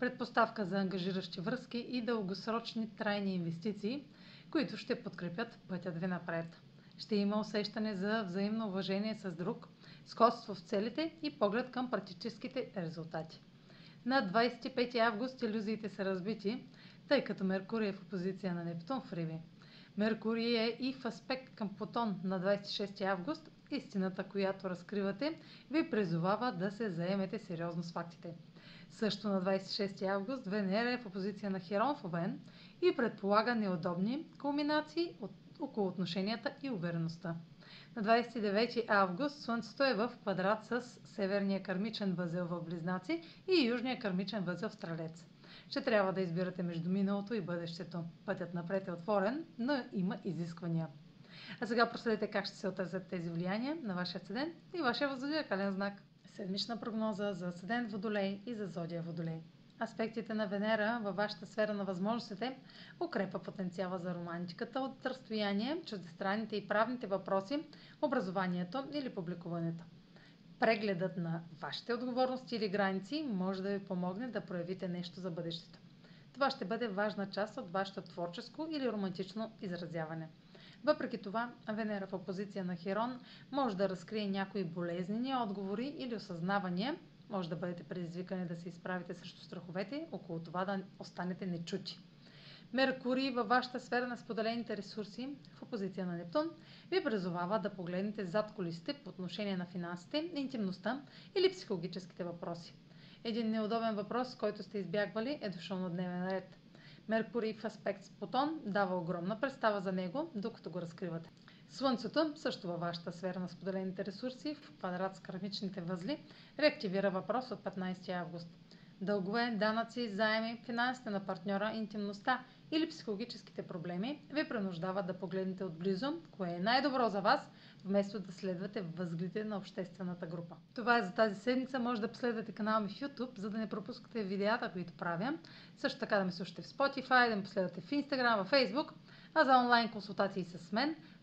предпоставка за ангажиращи връзки и дългосрочни трайни инвестиции, които ще подкрепят пътят ви напред. Ще има усещане за взаимно уважение с друг, сходство в целите и поглед към практическите резултати. На 25 август иллюзиите са разбити, тъй като Меркурий е в опозиция на Нептун в Риби. Меркурий е и в аспект към Плутон на 26 август. Истината, която разкривате, ви призовава да се заемете сериозно с фактите. Също на 26 август Венера е в опозиция на Херон в Овен и предполага неудобни кулминации от, около отношенията и увереността. На 29 август Слънцето е в квадрат с северния кармичен възел в Близнаци и южния кармичен възел в Стрелец. Ще трябва да избирате между миналото и бъдещето. Пътят напред е отворен, но има изисквания. А сега проследете как ще се отразят тези влияния на вашия седен и вашия възодиакален знак. Седмична прогноза за Седент Водолей и за Зодия Водолей. Аспектите на Венера във вашата сфера на възможностите укрепа потенциала за романтиката от разстояние, чуждестранните и правните въпроси, образованието или публикуването. Прегледът на вашите отговорности или граници може да ви помогне да проявите нещо за бъдещето. Това ще бъде важна част от вашето творческо или романтично изразяване – въпреки това, Венера в опозиция на Херон може да разкрие някои болезнени отговори или осъзнавания, може да бъдете предизвикани да се изправите срещу страховете, около това да останете нечути. Меркурий във вашата сфера на споделените ресурси в опозиция на Нептун ви призовава да погледнете зад колисите по отношение на финансите, интимността или психологическите въпроси. Един неудобен въпрос, който сте избягвали, е дошъл на дневен ред – Меркурий в аспект с Плутон дава огромна представа за него, докато го разкривате. Слънцето, също във вашата сфера на споделените ресурси, в квадрат с кармичните възли, реактивира въпрос от 15 август. Дългове, данъци, заеми, финансите на партньора, интимността или психологическите проблеми ви принуждават да погледнете отблизо, кое е най-добро за вас, вместо да следвате възгледите на обществената група. Това е за тази седмица. Може да последвате канала ми в YouTube, за да не пропускате видеята, които правя. Също така да ме слушате в Spotify, да ме последвате в Instagram, в Facebook. А за онлайн консултации с мен